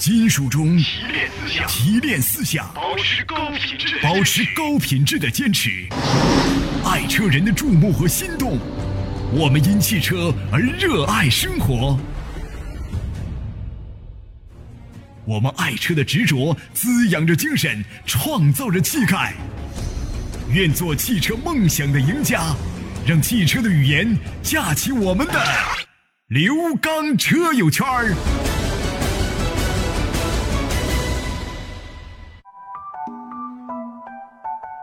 金属中提炼思想，提炼思想，保持高品质保持高品质的坚持。爱车人的注目和心动，我们因汽车而热爱生活。我们爱车的执着滋养着精神，创造着气概。愿做汽车梦想的赢家，让汽车的语言架起我们的刘刚车友圈儿。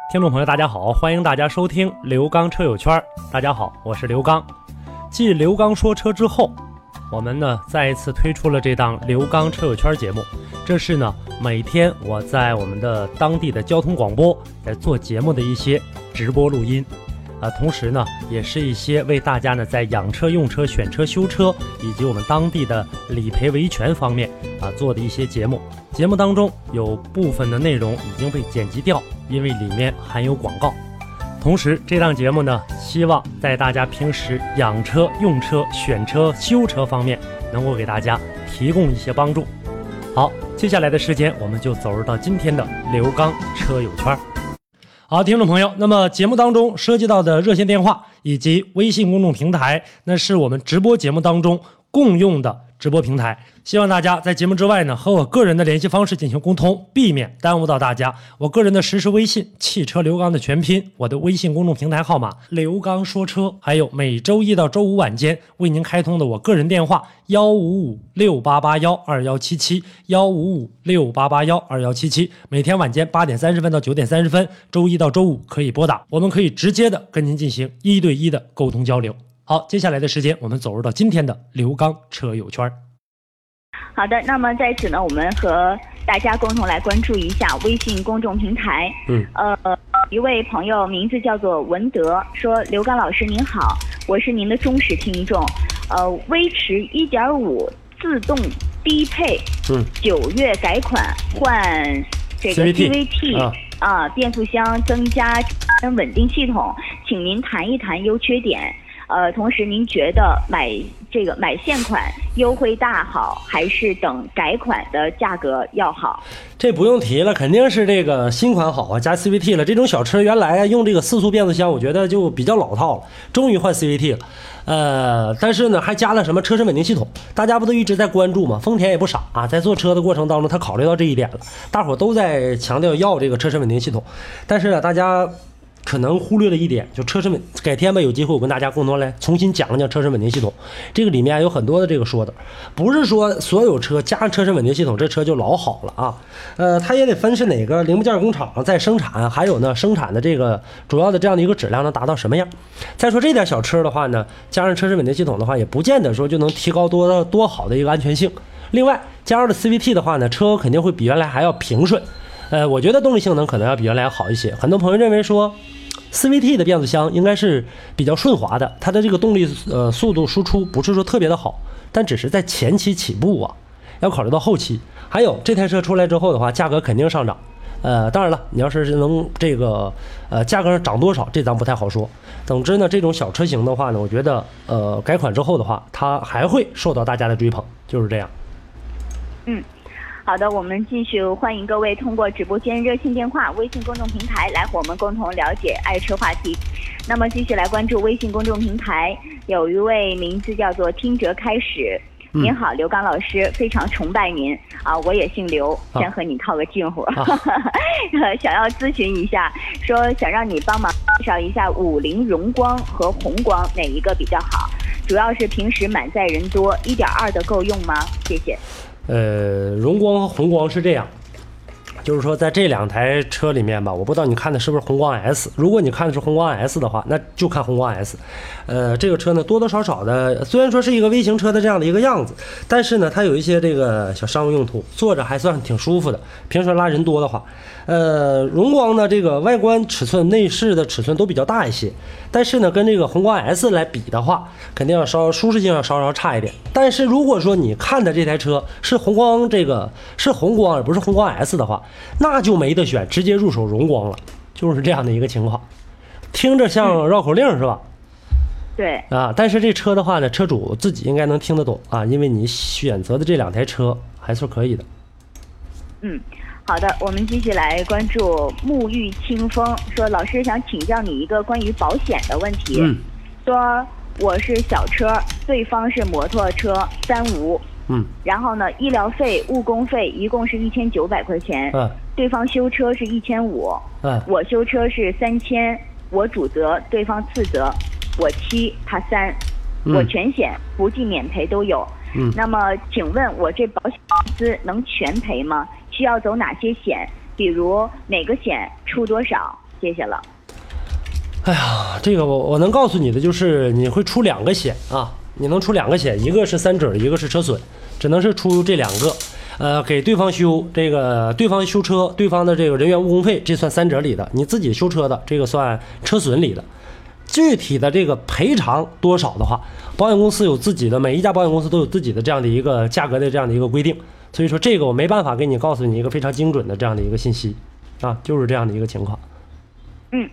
听众朋友，大家好，欢迎大家收听刘刚车友圈。大家好，我是刘刚。继刘刚说车之后，我们呢再一次推出了这档刘刚车友圈节目。这是呢每天我在我们的当地的交通广播在做节目的一些直播录音，啊，同时呢也是一些为大家呢在养车、用车、选车、修车以及我们当地的理赔维权方面啊做的一些节目。节目当中有部分的内容已经被剪辑掉，因为里面含有广告。同时，这档节目呢，希望在大家平时养车、用车、选车、修车方面，能够给大家提供一些帮助。好，接下来的时间，我们就走入到今天的刘刚车友圈。好，听众朋友，那么节目当中涉及到的热线电话以及微信公众平台，那是我们直播节目当中共用的直播平台。希望大家在节目之外呢，和我个人的联系方式进行沟通，避免耽误到大家。我个人的实时微信“汽车刘刚”的全拼，我的微信公众平台号码“刘刚说车”，还有每周一到周五晚间为您开通的我个人电话幺五五六八八幺二幺七七幺五五六八八幺二幺七七，每天晚间八点三十分到九点三十分，周一到周五可以拨打，我们可以直接的跟您进行一对一的沟通交流。好，接下来的时间，我们走入到今天的刘刚车友圈。好的，那么在此呢，我们和大家共同来关注一下微信公众平台。嗯，呃，一位朋友名字叫做文德，说刘刚老师您好，我是您的忠实听众。呃，威驰一点五自动低配，嗯，九月改款换这个 CVT 啊啊，变速箱增加稳定系统，请您谈一谈优缺点。呃，同时您觉得买这个买现款优惠大好，还是等改款的价格要好？这不用提了，肯定是这个新款好啊，加 CVT 了。这种小车原来用这个四速变速箱，我觉得就比较老套了，终于换 CVT 了。呃，但是呢，还加了什么车身稳定系统？大家不都一直在关注吗？丰田也不傻啊，在做车的过程当中，他考虑到这一点了，大伙都在强调要这个车身稳定系统。但是呢，大家可能忽略了一点，就车身稳。改天吧，有机会我跟大家共同来重新讲讲车身稳定系统。这个里面有很多的这个说的，不是说所有车加上车身稳定系统，这车就老好了啊。呃，它也得分是哪个零部件工厂在生产，还有呢生产的这个主要的这样的一个质量能达到什么样。再说这点小车的话呢，加上车身稳定系统的话，也不见得说就能提高多多好的一个安全性。另外，加入了 CVT 的话呢，车肯定会比原来还要平顺。呃，我觉得动力性能可能要比原来好一些。很多朋友认为说。CVT 的变速箱应该是比较顺滑的，它的这个动力呃速度输出不是说特别的好，但只是在前期起步啊，要考虑到后期。还有这台车出来之后的话，价格肯定上涨。呃，当然了，你要是能这个呃价格上涨多少，这咱不太好说。总之呢，这种小车型的话呢，我觉得呃改款之后的话，它还会受到大家的追捧，就是这样。嗯。好的，我们继续欢迎各位通过直播间热线电话、微信公众平台来和我们共同了解爱车话题。那么继续来关注微信公众平台，有一位名字叫做听者开始。您好，刘刚老师，非常崇拜您啊！我也姓刘，先和你套个近乎。想要咨询一下，说想让你帮忙介绍一下五菱荣光和宏光哪一个比较好？主要是平时满载人多，一点二的够用吗？谢谢。呃，荣光和红光是这样，就是说在这两台车里面吧，我不知道你看的是不是宏光 S。如果你看的是宏光 S 的话，那就看宏光 S。呃，这个车呢多多少少的，虽然说是一个微型车的这样的一个样子，但是呢它有一些这个小商务用途，坐着还算挺舒服的。平时拉人多的话，呃，荣光呢这个外观尺寸、内饰的尺寸都比较大一些，但是呢跟这个宏光 S 来比的话，肯定要稍舒适性要稍稍差一点。但是如果说你看的这台车是宏光这个是宏光而不是宏光 S 的话，那就没得选，直接入手荣光了，就是这样的一个情况。听着像绕口令是吧？对，啊，但是这车的话呢，车主自己应该能听得懂啊，因为你选择的这两台车还是可以的。嗯，好的，我们继续来关注沐浴清风，说老师想请教你一个关于保险的问题。嗯说我是小车，对方是摩托车，三无。嗯然后呢，医疗费、误工费一共是一千九百块钱，嗯对方修车是一千五，嗯我修车是三千，我主责，对方次责，我七他三，嗯我全险不计免赔都有。嗯那么请问我这保险公司能全赔吗？需要走哪些险？比如哪个险出多少？谢谢了。哎呀，这个我我能告诉你的就是你会出两个险啊，你能出两个险，一个是三者，一个是车损，只能是出这两个。呃，给对方修这个，对方修车，对方的这个人员误工费，这算三者里的；你自己修车的，这个算车损里的。具体的这个赔偿多少的话，保险公司有自己的，每一家保险公司都有自己的这样的一个价格的这样的一个规定，所以说这个我没办法给你告诉你一个非常精准的这样的一个信息，啊，就是这样的一个情况。嗯，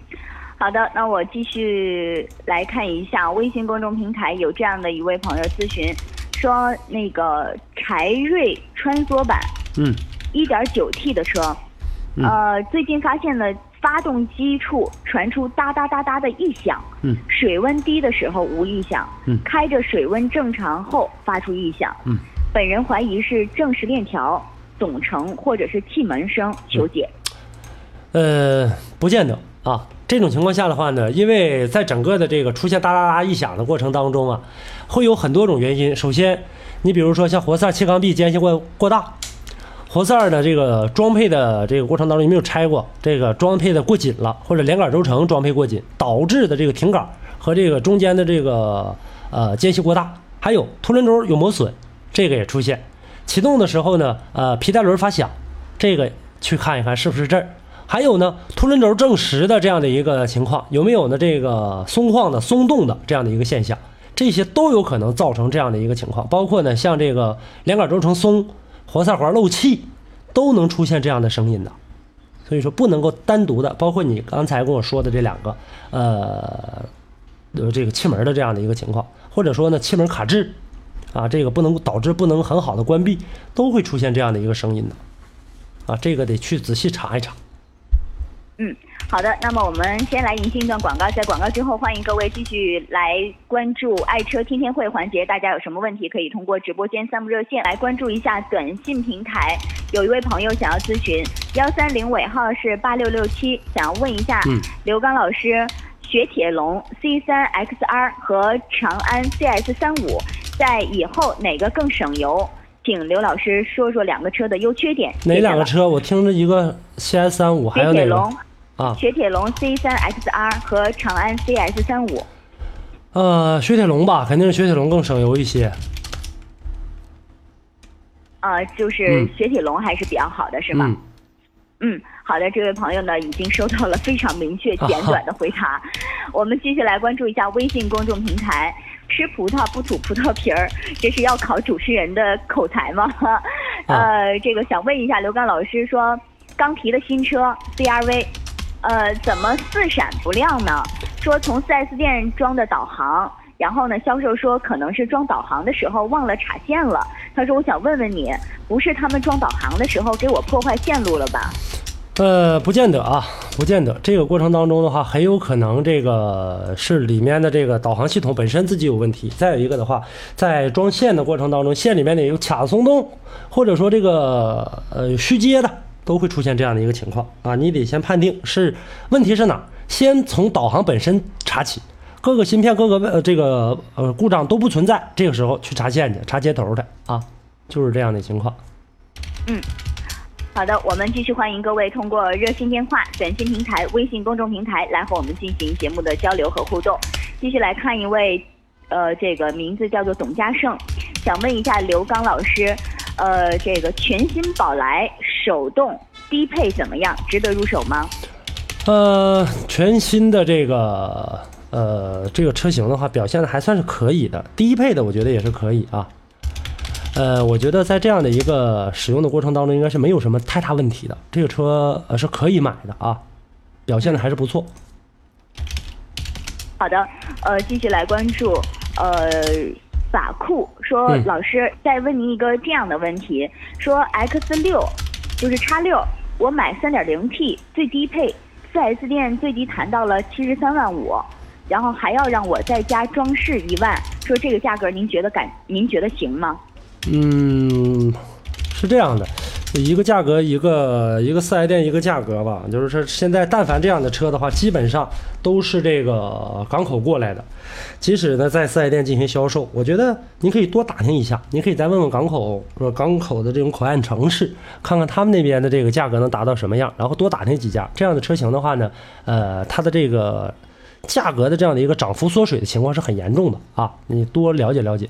好的，那我继续来看一下微信公众平台有这样的一位朋友咨询，说那个柴瑞穿梭版嗯一点九 T 的车，嗯呃，最近发现了发动机处传出哒哒哒哒的异响，嗯水温低的时候无异响，嗯开着水温正常后发出异响，嗯，本人怀疑是正时链条总成或者是气门声，求解。呃，不见得啊。这种情况下的话呢，因为在整个的这个出现哒哒哒异响的过程当中啊，会有很多种原因。首先，你比如说像活塞气缸壁间隙过过大，活塞的这个装配的这个过程当中，你没有拆过，这个装配的过紧了，或者连杆轴承装配过紧，导致的这个停杆和这个中间的这个呃间隙过大，还有凸轮轴有磨损，这个也出现。启动的时候呢，呃，皮带轮发响，这个去看一看是不是这儿。还有呢，凸轮轴正时的这样的一个情况，有没有呢？这个松旷的、松动的这样的一个现象，这些都有可能造成这样的一个情况。包括呢，像这个连杆轴承松、活塞环漏气，都能出现这样的声音的。所以说，不能够单独的，包括你刚才跟我说的这两个，呃，呃，这个气门的这样的一个情况，或者说呢，气门卡滞，啊，这个不能导致不能很好的关闭，都会出现这样的一个声音的。啊，这个得去仔细查一查。嗯，好的。那么我们先来迎新一段广告，在广告之后，欢迎各位继续来关注爱车天天会环节。大家有什么问题，可以通过直播间三部热线来关注一下短信平台。有一位朋友想要咨询，幺三零尾号是八六六七，想要问一下刘刚老师，雪铁龙 C 三 XR 和长安 CS 三五在以后哪个更省油？请刘老师说说两个车的优缺点。哪两个车？我听着一个 CS 三五，还？有哪个雪铁龙。啊？雪铁龙 C 三 XR 和长安 CS 三五。呃，雪铁龙吧，肯定是雪铁龙更省油一些。呃，就是嗯雪铁龙还是比较好的，是吗？嗯，嗯，好的，这位朋友呢已经收到了非常明确、简短的回答。我们继续来关注一下微信公众平台。吃葡萄不吐葡萄皮儿，这是要考主持人的口才吗？呃，这个想问一下刘刚老师说，刚提的新车 CRV，呃，怎么四闪不亮呢？说从 4S 店装的导航，然后呢，销售说可能是装导航的时候忘了插线了。他说我想问问你，不是他们装导航的时候给我破坏线路了吧？呃，不见得啊，不见得。这个过程当中的话，很有可能这个是里面的这个导航系统本身自己有问题。再有一个的话，在装线的过程当中，线里面呢有卡松动，或者说这个呃虚接的，都会出现这样的一个情况啊。你得先判定是问题是哪，先从导航本身查起，各个芯片各个呃这个呃故障都不存在，这个时候去查线去，查接头的啊，就是这样的情况。嗯好的，我们继续欢迎各位通过热线电话、短信平台、微信公众平台来和我们进行节目的交流和互动。继续来看一位，呃，这个名字叫做董家胜，想问一下刘刚老师，呃，这个全新宝来手动低配怎么样？值得入手吗？呃，全新的这个呃这个车型的话，表现的还算是可以的，低配的我觉得也是可以啊。呃，我觉得在这样的一个使用的过程当中，应该是没有什么太大问题的。这个车呃是可以买的啊，表现的还是不错。好的，呃，继续来关注，呃，法库说，嗯老师再问您一个这样的问题，说 X 六就是叉六，我买三点零 T 最低配，四 S 店最低谈到了七十三万五，然后还要让我再加装饰一万，说这个价格您觉得敢您觉得行吗？嗯，是这样的，一个价格一个一个四 S 店一个价格吧，就是说现在但凡这样的车的话，基本上都是这个港口过来的。即使呢在四 S 店进行销售，我觉得您可以多打听一下，您可以再问问港口，说港口的这种口岸城市，看看他们那边的这个价格能达到什么样，然后多打听几家这样的车型的话呢，呃，它的这个价格的这样的一个涨幅缩水的情况是很严重的啊，你多了解了解。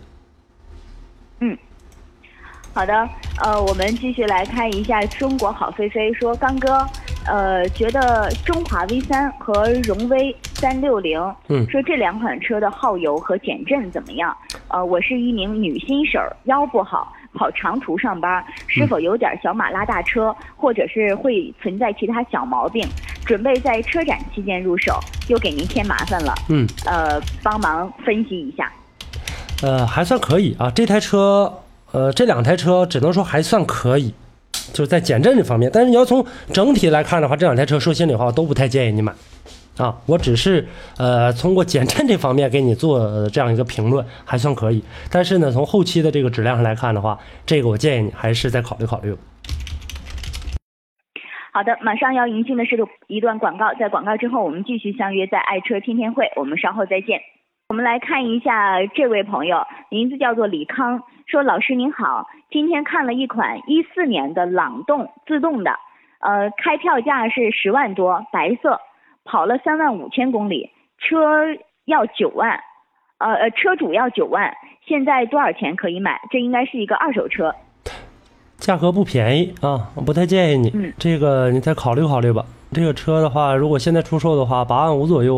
好的，呃，我们继续来看一下中国好飞飞说，刚哥，呃，觉得中华 V 三和荣威三六零，嗯说这两款车的耗油和减震怎么样？呃，我是一名女新手，腰不好，跑长途上班，是否有点小马拉大车，或者是会存在其他小毛病？准备在车展期间入手，又给您添麻烦了，嗯。呃，帮忙分析一下。呃，还算可以啊。这台车，呃，这两台车只能说还算可以，就是在减震这方面。但是你要从整体来看的话，这两台车说心里话，我都不太建议你买。啊，我只是呃通过减震这方面给你做这样一个评论，还算可以。但是呢，从后期的这个质量上来看的话，这个我建议你还是再考虑考虑。好的，马上要迎进的是一段广告，在广告之后，我们继续相约在爱车天天会，我们稍后再见。我们来看一下这位朋友，名字叫做李康，说老师您好，今天看了一款一四年的朗动自动的，呃，开票价是十万多，白色，跑了三万五千公里，车要九万，呃呃，车主要九万，现在多少钱可以买？这应该是一个二手车。价格不便宜啊，我不太建议你。嗯这个你再考虑考虑吧。这个车的话，如果现在出售的话，八万五左右，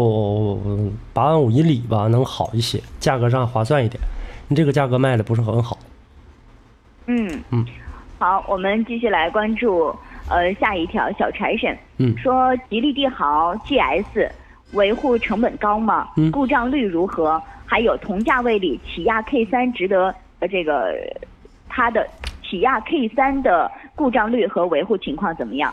嗯八万五以里吧，能好一些，价格上划算一点。你这个价格卖的不是很好。嗯嗯，好，我们继续来关注呃下一条小财神，嗯说吉利帝豪 GS 维护成本高吗？嗯故障率如何？还有同价位里起亚 K 三值得呃这个它的起亚 K 三的故障率和维护情况怎么样？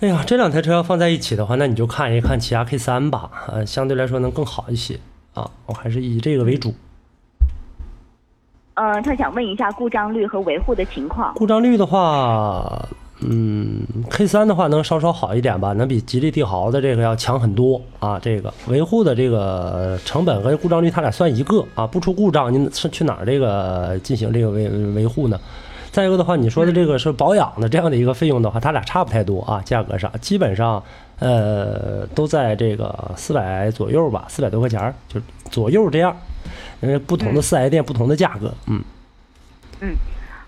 哎呀，这两台车要放在一起的话，那你就看一看起亚 K 三吧，呃，相对来说能更好一些啊。我还是以这个为主。嗯，他想问一下故障率和维护的情况。故障率的话，嗯，K 三的话能稍稍好一点吧，能比吉利帝豪的这个要强很多啊。这个维护的这个成本和故障率，它俩算一个啊，不出故障，您是去哪儿这个进行这个维维护呢？再一个的话，你说的这个是保养的这样的一个费用的话，它俩差不太多啊，价格上基本上呃都在这个四百左右吧，四百多块钱儿就左右这样。因为不同的四 S 店不同的价格，嗯。嗯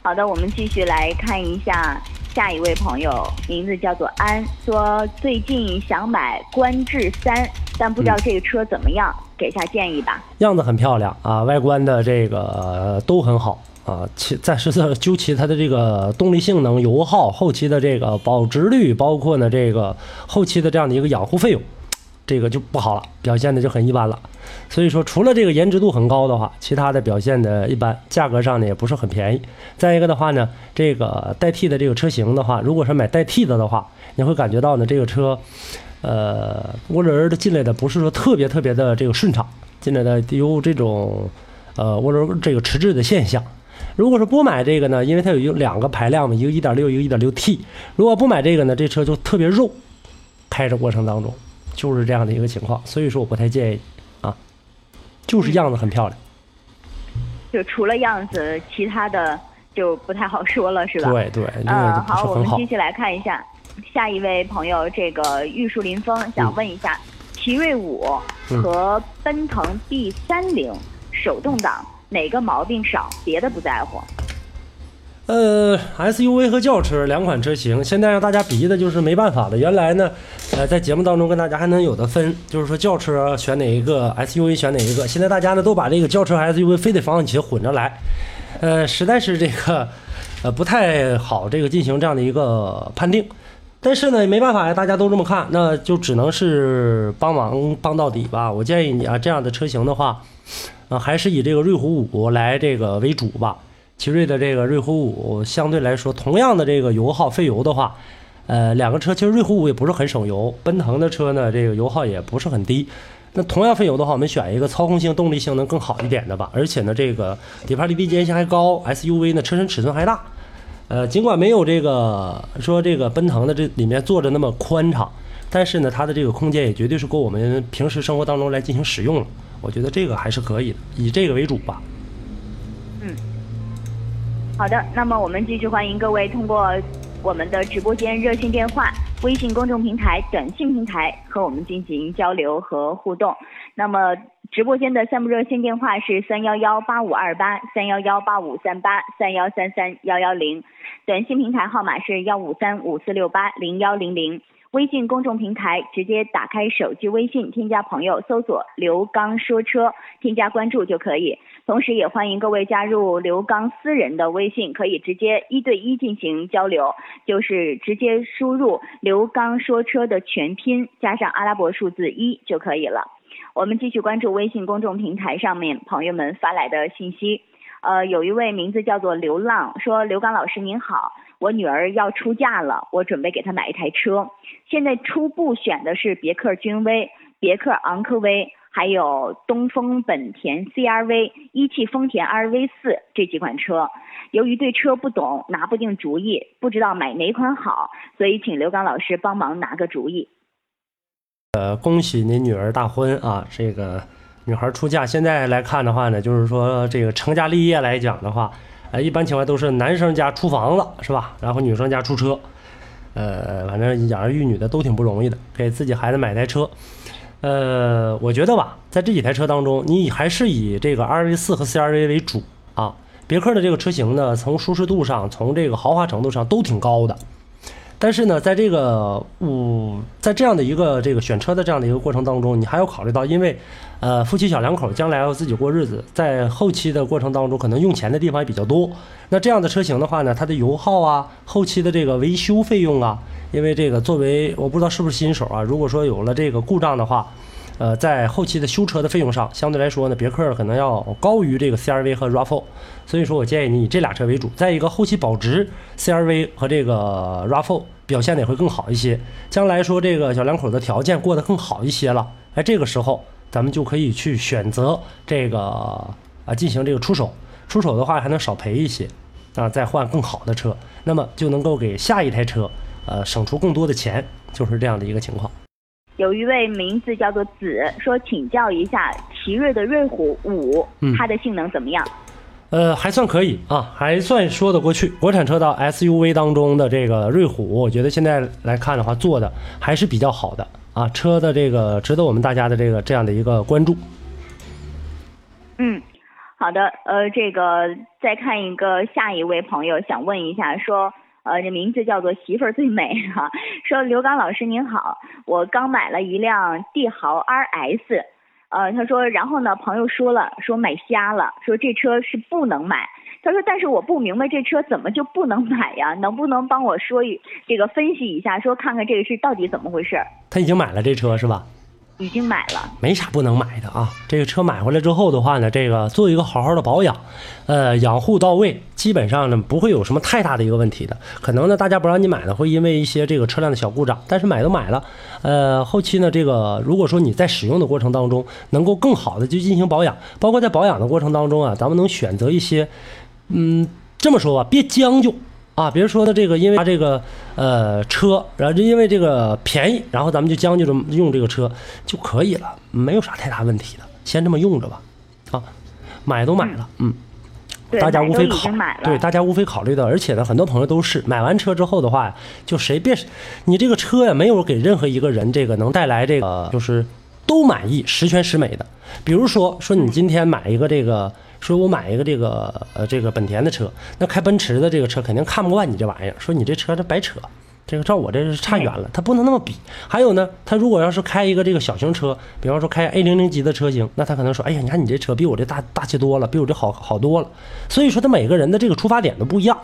好的，我们继续来看一下下一位朋友，名字叫做安，说最近想买观致三，但不知道这个车怎么样，给下建议吧。样子很漂亮啊，外观的这个呃都很好啊。其再是究其它的这个动力性能、油耗、后期的这个保值率，包括呢这个后期的这样的一个养护费用，这个就不好了，表现的就很一般了。所以说，除了这个颜值度很高的话，其他的表现的一般，价格上呢也不是很便宜。再一个的话呢，这个代替的这个车型的话，如果是买代替的的话，你会感觉到呢这个车，呃，涡轮的进来的不是说特别特别的这个顺畅，进来的有这种呃涡轮这个迟滞的现象。如果是不买这个呢，因为它有有两个排量嘛，一个一点六一个一点六 T。如果不买这个呢，这车就特别肉，开着过程当中就是这样的一个情况。所以说我不太建议啊，就是样子很漂亮。就除了样子，其他的就不太好说了，是吧？对对，那嗯，好，我们继。续来看一下下一位朋友，这个玉树临风想问一下，奇瑞五嗯和奔腾 B 三零手动挡哪个毛病少？别的不在乎。呃，SUV 和轿车两款车型，现在让大家比的就是没办法了。原来呢，呃，在节目当中跟大家还能有的分，就是说轿车选哪一个，SUV 选哪一个。现在大家呢都把这个轿车 SUV 非得放一起混着来，呃，实在是这个呃不太好这个进行这样的一个判定。但是呢，没办法呀，大家都这么看，那就只能是帮忙帮到底吧。我建议你啊，这样的车型的话，还是以这个瑞虎五来这个为主吧。奇瑞的这个瑞虎五相对来说，同样的这个油耗费油的话，呃，两个车其实瑞虎五也不是很省油，奔腾的车呢，这个油耗也不是很低。那同样费油的话，我们选一个操控性、动力性能更好一点的吧。而且呢，这个底盘离地间隙还高，SUV 呢车身尺寸还大。呃，尽管没有这个说这个奔腾的这里面坐着那么宽敞，但是呢，它的这个空间也绝对是够我们平时生活当中来进行使用了。我觉得这个还是可以的，以这个为主吧。嗯好的，那么我们继续欢迎各位通过我们的直播间热线电话、微信公众平台、短信平台和我们进行交流和互动。那么直播间的项目热线电话是三幺幺八五二八、三幺幺八五三八、三幺三三幺幺零，短信平台号码是幺五三五四六八零幺零零。微信公众平台直接打开手机微信，添加朋友，搜索“刘刚说车”，添加关注就可以。同时，也欢迎各位加入刘刚私人的微信，可以直接一对一进行交流，就是直接输入“刘刚说车”的全拼加上阿拉伯数字一就可以了。我们继续关注微信公众平台上面朋友们发来的信息。呃，有一位名字叫做流浪，说刘刚老师您好，我女儿要出嫁了，我准备给她买一台车，现在初步选的是别克君威、别克昂科威，还有东风本田 CRV、一汽丰田 RV 四这几款车。由于对车不懂，拿不定主意，不知道买哪款好，所以请刘刚老师帮忙拿个主意。呃，恭喜您女儿大婚啊，这个。女孩出嫁，现在来看的话呢，就是说这个成家立业来讲的话，呃，一般情况都是男生家出房子是吧？然后女生家出车，呃，反正养儿育女的都挺不容易的，给自己孩子买台车。呃，我觉得吧，在这几台车当中，你还是以这个 RV 四和 CRV 为主啊。别克的这个车型呢，从舒适度上，从这个豪华程度上都挺高的。但是呢，在这个五，在这样的一个这个选车的这样的一个过程当中，你还要考虑到，因为，呃，夫妻小两口将来要自己过日子，在后期的过程当中，可能用钱的地方也比较多。那这样的车型的话呢，它的油耗啊，后期的这个维修费用啊，因为这个作为我不知道是不是新手啊，如果说有了这个故障的话。呃，在后期的修车的费用上，相对来说呢，别克可能要高于这个 CRV 和 RAV4，所以说我建议你以这俩车为主。再一个，后期保值，CRV 和这个 RAV4 表现的也会更好一些。将来说这个小两口的条件过得更好一些了，哎，这个时候咱们就可以去选择这个啊进行这个出手，出手的话还能少赔一些，啊，再换更好的车，那么就能够给下一台车呃省出更多的钱，就是这样的一个情况。有一位名字叫做子说，请教一下奇瑞的瑞虎五，它的性能怎么样？呃，还算可以啊，还算说得过去。国产车的 SUV 当中的这个瑞虎，我觉得现在来看的话，做的还是比较好的啊，车的这个值得我们大家的这个这样的一个关注。嗯，好的，呃，这个再看一个下一位朋友想问一下说。呃，这名字叫做媳妇儿最美哈。说刘刚老师您好，我刚买了一辆帝豪 RS，呃，他说，然后呢，朋友说了，说买瞎了，说这车是不能买。他说，但是我不明白这车怎么就不能买呀？能不能帮我说一这个分析一下，说看看这个是到底怎么回事？他已经买了这车是吧？已经买了，没啥不能买的啊。这个车买回来之后的话呢，这个做一个好好的保养，呃，养护到位，基本上呢不会有什么太大的一个问题的。可能呢大家不让你买呢，会因为一些这个车辆的小故障，但是买都买了，呃，后期呢这个如果说你在使用的过程当中能够更好的去进行保养，包括在保养的过程当中啊，咱们能选择一些，嗯，这么说吧，别将就。啊，别说的这个，因为他这个呃车，然后就因为这个便宜，然后咱们就将就着用这个车就可以了，没有啥太大问题的，先这么用着吧。啊，买都买了，嗯，大家无非考对大家无非考虑到，而且呢，很多朋友都是买完车之后的话，就谁别你这个车呀，没有给任何一个人这个能带来这个就是都满意、十全十美的。比如说说你今天买一个这个。说我买一个这个呃这个本田的车，那开奔驰的这个车肯定看不惯你这玩意儿。说你这车这白扯，这个照我这是差远了，他不能那么比。还有呢，他如果要是开一个这个小型车，比方说开 A 零零级的车型，那他可能说，哎呀，你看你这车比我这大大气多了，比我这好好多了。所以说他每个人的这个出发点都不一样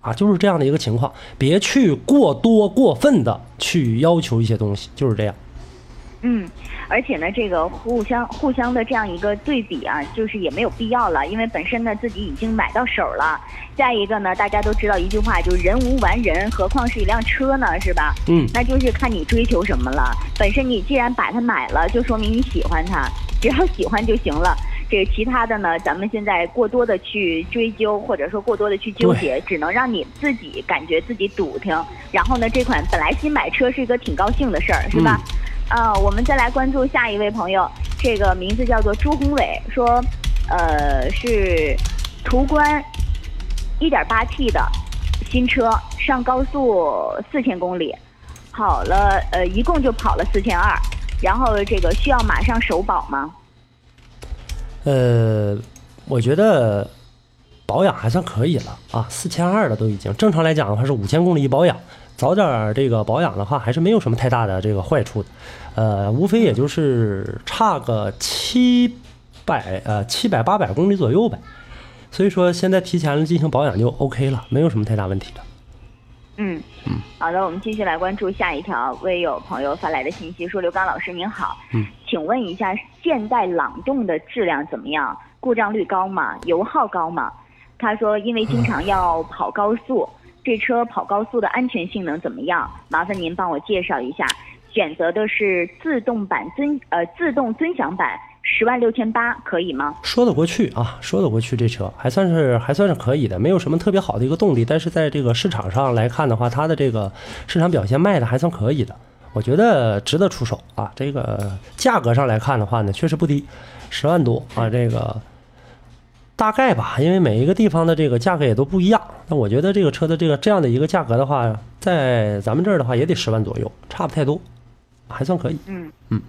啊，就是这样的一个情况，别去过多过分的去要求一些东西，就是这样。嗯，而且呢，这个互相互相的这样一个对比啊，就是也没有必要了，因为本身呢自己已经买到手了。再一个呢，大家都知道一句话，就是人无完人，何况是一辆车呢，是吧？嗯那就是看你追求什么了。本身你既然把它买了，就说明你喜欢它，只要喜欢就行了。这个其他的呢，咱们现在过多的去追究，或者说过多的去纠结，只能让你自己感觉自己堵挺。然后呢，这款本来新买车是一个挺高兴的事儿，是吧？啊，我们再来关注下一位朋友，这个名字叫做朱宏伟，说，呃，是途观 1.8T 的新车，上高速四千公里，跑了，呃，一共就跑了四千二，然后这个需要马上首保吗？呃，我觉得保养还算可以了啊，四千二了都已经。正常来讲的话是五千公里一保养，早点这个保养的话，还是没有什么太大的这个坏处的。呃，无非也就是差个七百呃七百八百公里左右呗。所以说现在提前了进行保养就 OK 了，没有什么太大问题的。嗯，好的，我们继续来关注下一条。微友朋友发来的信息说：“刘刚老师您好，嗯，请问一下，现代朗动的质量怎么样？故障率高吗？油耗高吗？”他说：“因为经常要跑高速，这车跑高速的安全性能怎么样？麻烦您帮我介绍一下。选择的是自动版尊呃自动尊享版，十万六千八，可以吗？说得过去啊，说得过去，这车还算是还算是可以的，没有什么特别好的一个动力，但是在这个市场上来看的话，它的这个市场表现卖的还算可以的，我觉得值得出手啊。这个价格上来看的话呢，确实不低，十万多啊，这个大概吧，因为每一个地方的这个价格也都不一样，那我觉得这个车的这个这样的一个价格的话，在咱们这儿的话也得十万左右，差不太多，还算可以。嗯嗯。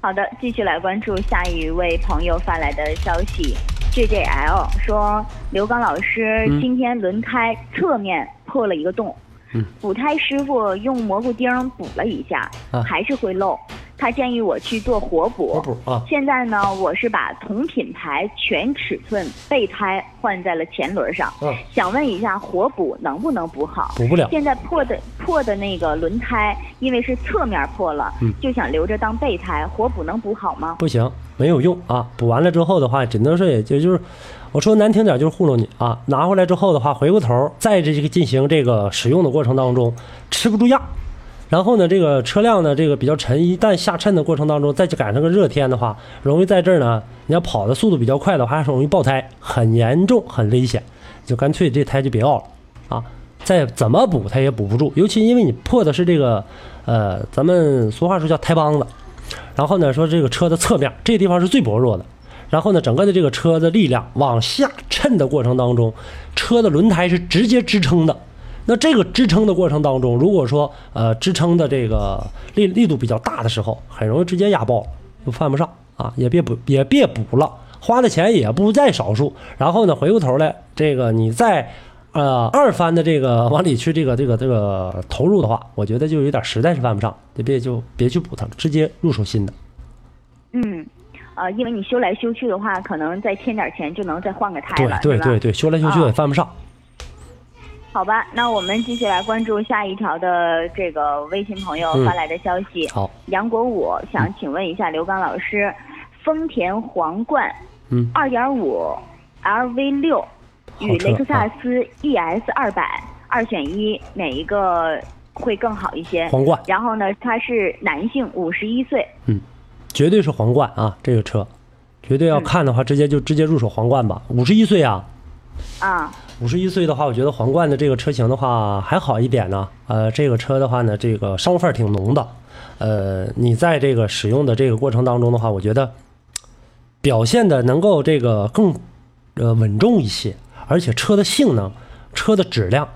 好的，继续来关注下一位朋友发来的消息，JJL 说刘刚老师嗯今天轮胎侧面破了一个洞，嗯补胎师傅用蘑菇钉补了一下，啊还是会漏，他建议我去做活补。活补啊，现在呢，我是把同品牌全尺寸备胎换在了前轮上，嗯想问一下活补能不能补好？补不了。现在破的破的那个轮胎，因为是侧面破了，嗯就想留着当备胎，活补能补好吗？不行，没有用啊！补完了之后的话，只能说也就就是，我说难听点就是糊弄你啊！拿回来之后的话，回过头在这个进行这个使用的过程当中，吃不住样。然后呢，这个车辆呢，这个比较沉，一旦下沉的过程当中，再赶上个热天的话，容易在这儿呢，你要跑的速度比较快的话，还是容易爆胎，很严重，很危险。就干脆这胎就别要了啊！再怎么补它也补不住，尤其因为你破的是这个，呃，咱们俗话说叫胎帮子。然后呢，说这个车的侧面这个地方是最薄弱的，然后呢，整个的这个车的力量往下沉的过程当中，车的轮胎是直接支撑的。那这个支撑的过程当中，如果说呃支撑的这个力力度比较大的时候，很容易直接压爆，就犯不上啊，也别补也别补了，花的钱也不在少数。然后呢，回过头来，这个你再呃二番的这个往里去这个这个这个投入的话，我觉得就有点实在是犯不上，就别就别去补它了，直接入手新的。嗯，呃，因为你修来修去的话，可能再添点钱就能再换个胎了，对对对对，修来修去也犯不上。好吧，那我们继续来关注下一条的这个微信朋友嗯发来的消息。好，杨国武想请问一下刘刚老师，丰田皇冠嗯，2.5 LV 六与雷克萨啊斯 ES 二百二选一，哪一个会更好一些？皇冠然后呢，他是男性，五十一岁。嗯绝对是皇冠啊！这个车，绝对要看的话，直接就直接入手皇冠吧。五十一岁啊，啊，五十一岁的话，我觉得皇冠的这个车型的话还好一点呢。呃，这个车的话呢，这个商务范儿挺浓的。呃，你在这个使用的这个过程当中的话，我觉得表现的能够这个更呃稳重一些，而且车的性能、车的质量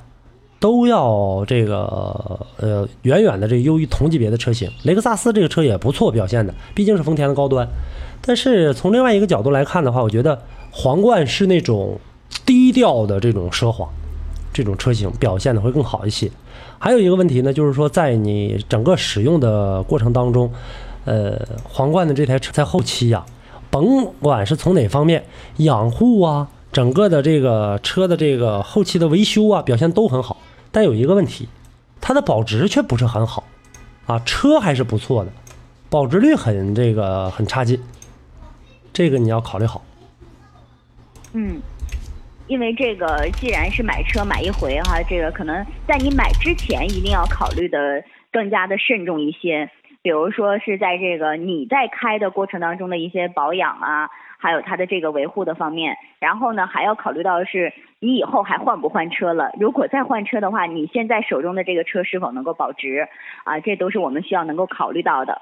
都要这个呃远远的这优于同级别的车型。雷克萨斯这个车也不错，表现的毕竟是丰田的高端。但是从另外一个角度来看的话，我觉得皇冠是那种低调的这种奢华，这种车型表现的会更好一些。还有一个问题呢，就是说在你整个使用的过程当中，呃，皇冠的这台车在后期呀、甭管是从哪方面养护啊，整个的这个车的这个后期的维修啊，表现都很好。但有一个问题，它的保值却不是很好，啊，车还是不错的，保值率很这个很差劲，这个你要考虑好。嗯，因为这个既然是买车买一回哈，这个可能在你买之前一定要考虑的更加的慎重一些。比如说是在这个你在开的过程当中的一些保养啊，还有它的这个维护的方面。然后呢，还要考虑到是你以后还换不换车了？如果再换车的话，你现在手中的这个车是否能够保值？啊，这都是我们需要能够考虑到的。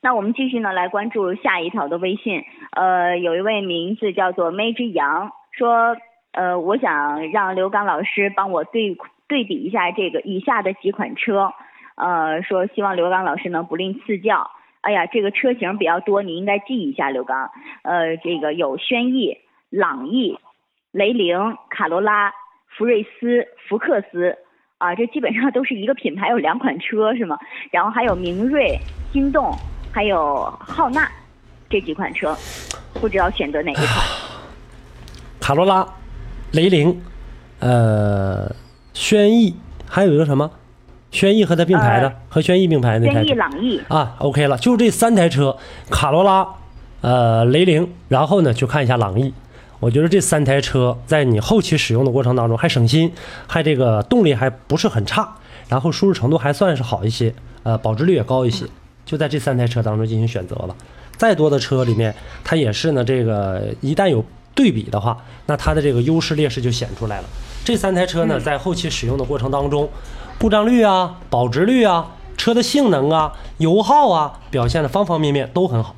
那我们继续呢来关注下一条的微信，呃，有一位名字叫做梅之阳说，呃，我想让刘刚老师帮我对对比一下这个以下的几款车。呃，说希望刘刚老师能不吝赐教。哎呀，这个车型比较多，你应该记一下，刘刚。呃，这个有轩逸、朗逸、雷凌、卡罗拉、福睿斯、福克斯啊，这基本上都是一个品牌，有两款车是吗？然后还有明锐、心动，还有浩纳这几款车，不知道选择哪一款？卡罗拉、雷凌、呃，轩逸，还有一个什么？轩逸和它并排的，和轩逸并排那台。轩逸、朗逸啊，OK 了，就这三台车，卡罗拉、呃，雷凌，然后呢，去看一下朗逸。我觉得这三台车在你后期使用的过程当中还省心，还这个动力还不是很差，然后舒适程度还算是好一些，呃，保值率也高一些。就在这三台车当中进行选择了。再多的车里面，它也是呢，这个一旦有对比的话，那它的这个优势劣势就显出来了。这三台车呢，在后期使用的过程当中。故障率啊，保值率啊，车的性能啊，油耗啊，表现的方方面面都很好。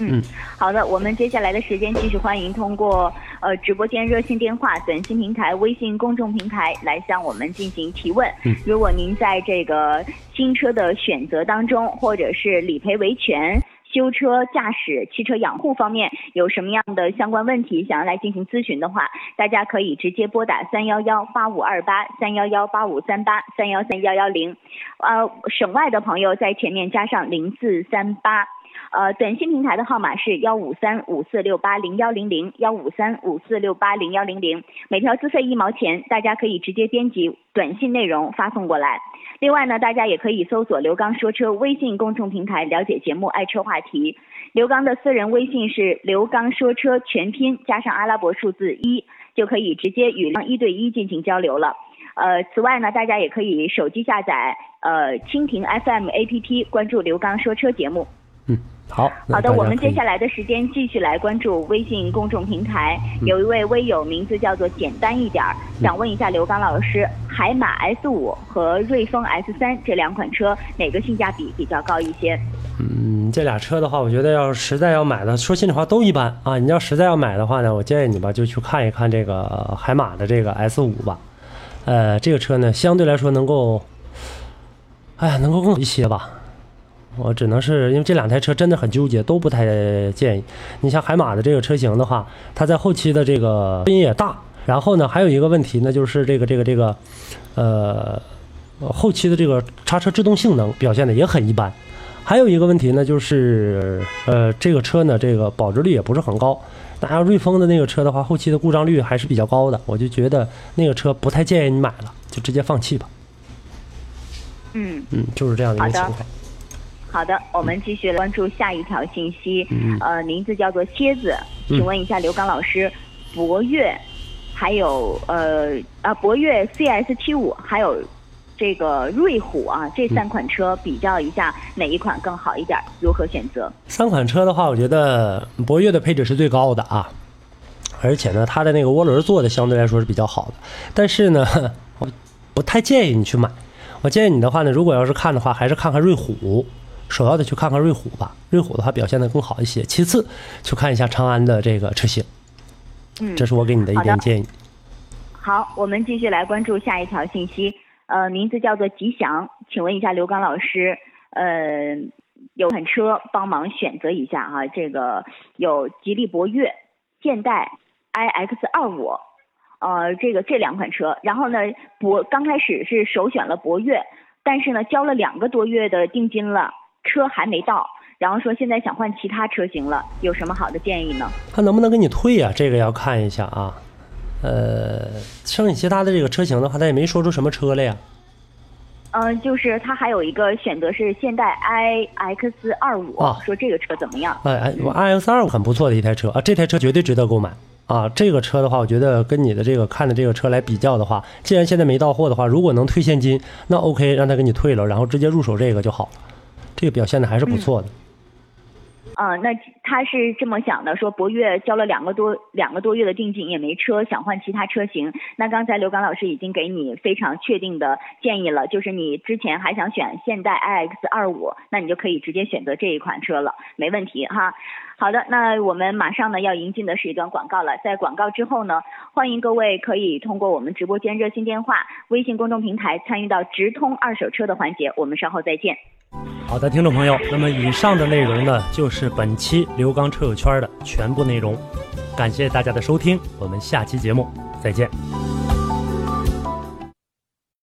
嗯，好的，我们接下来的时间继续欢迎通过呃直播间热线电话、短信平台、微信公众平台来向我们进行提问。如果您在这个新车的选择当中，或者是理赔维权。修车、驾驶、汽车养护方面有什么样的相关问题，想要来进行咨询的话，大家可以直接拨打三幺幺八五二八、三幺幺八五三八、三幺三幺幺零，呃，省外的朋友在前面加上零四三八。呃，短信平台的号码是幺五三五四六八零幺零零幺五三五四六八零幺零零，每条资费一毛钱，大家可以直接编辑短信内容发送过来。另外呢，大家也可以搜索刘刚说车微信公众平台了解节目爱车话题。刘刚的私人微信是刘刚说车全拼加上阿拉伯数字一，就可以直接与一对一进行交流了。呃，此外呢，大家也可以手机下载呃蜻蜓 FM APP，关注刘刚说车节目。嗯。好好的，我们接下来的时间继续来关注微信公众平台。有一位微友名字叫做简单一点儿，想问一下刘刚老师，海马 S 五和瑞风 S 三这两款车哪个性价比比较高一些？嗯，这俩车的话，我觉得要实在要买的，说心里话都一般啊。你要实在要买的话呢，我建议你吧，就去看一看这个海马的这个 S 五吧。呃，这个车呢，相对来说能够，哎呀，能够更好一些吧。我只能是因为这两台车真的很纠结，都不太建议。你像海马的这个车型的话，它在后期的这个声音也大。然后呢，还有一个问题呢，就是这个这个这个，呃，后期的这个叉车制动性能表现的也很一般。还有一个问题呢，就是呃，这个车呢，这个保值率也不是很高。那要瑞风的那个车的话，后期的故障率还是比较高的。我就觉得那个车不太建议你买了，就直接放弃吧。嗯嗯，就是这样的一个情况。好的，我们继续关注下一条信息。呃，名字叫做蝎子，请问一下刘刚老师，博越，还有呃啊博越 CS 七五，还有这个瑞虎啊，这三款车比较一下哪一款更好一点？如何选择？三款车的话，我觉得博越的配置是最高的啊，而且呢，它的那个涡轮做的相对来说是比较好的。但是呢，我不太建议你去买。我建议你的话呢，如果要是看的话，还是看看瑞虎。首要的去看看瑞虎吧，瑞虎的话表现的更好一些。其次，去看一下长安的这个车型。嗯，这是我给你的一点建议。好，我们继续来关注下一条信息。呃，名字叫做吉祥，请问一下刘刚老师，呃，有款车帮忙选择一下哈，这个有吉利博越、现代 iX 二五，呃，这个这两款车。然后呢，博刚开始是首选了博越，但是呢，交了两个多月的定金了。车还没到，然后说现在想换其他车型了，有什么好的建议呢？他能不能给你退啊？这个要看一下啊。呃，剩下其他的这个车型的话，他也没说出什么车来呀。嗯、就是他还有一个选择是现代 iX 二五、啊说这个车怎么样？哎哎，我 iX 二五很不错的一台车啊，这台车绝对值得购买啊。这个车的话，我觉得跟你的这个看的这个车来比较的话，既然现在没到货的话，如果能退现金，那 OK，让他给你退了，然后直接入手这个就好了。这个表现的还是不错的。嗯、那他是这么想的，说博越交了两个多两个多月的定金也没车，想换其他车型。那刚才刘刚老师已经给你非常确定的建议了，就是你之前还想选现代 iX 二五，那你就可以直接选择这一款车了，没问题哈。好的，那我们马上呢要迎进的是一段广告了，在广告之后呢，欢迎各位可以通过我们直播间热线电话、微信公众平台参与到直通二手车的环节，我们稍后再见。好的，听众朋友，那么以上的内容呢，就是本期刘刚车友圈的全部内容。感谢大家的收听，我们下期节目再见。